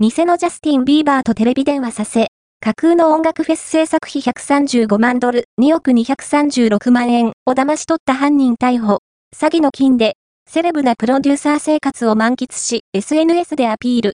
偽のジャスティン・ビーバーとテレビ電話させ、架空の音楽フェス制作費135万ドル、2億236万円を騙し取った犯人逮捕。詐欺の金で、セレブなプロデューサー生活を満喫し、SNS でアピール。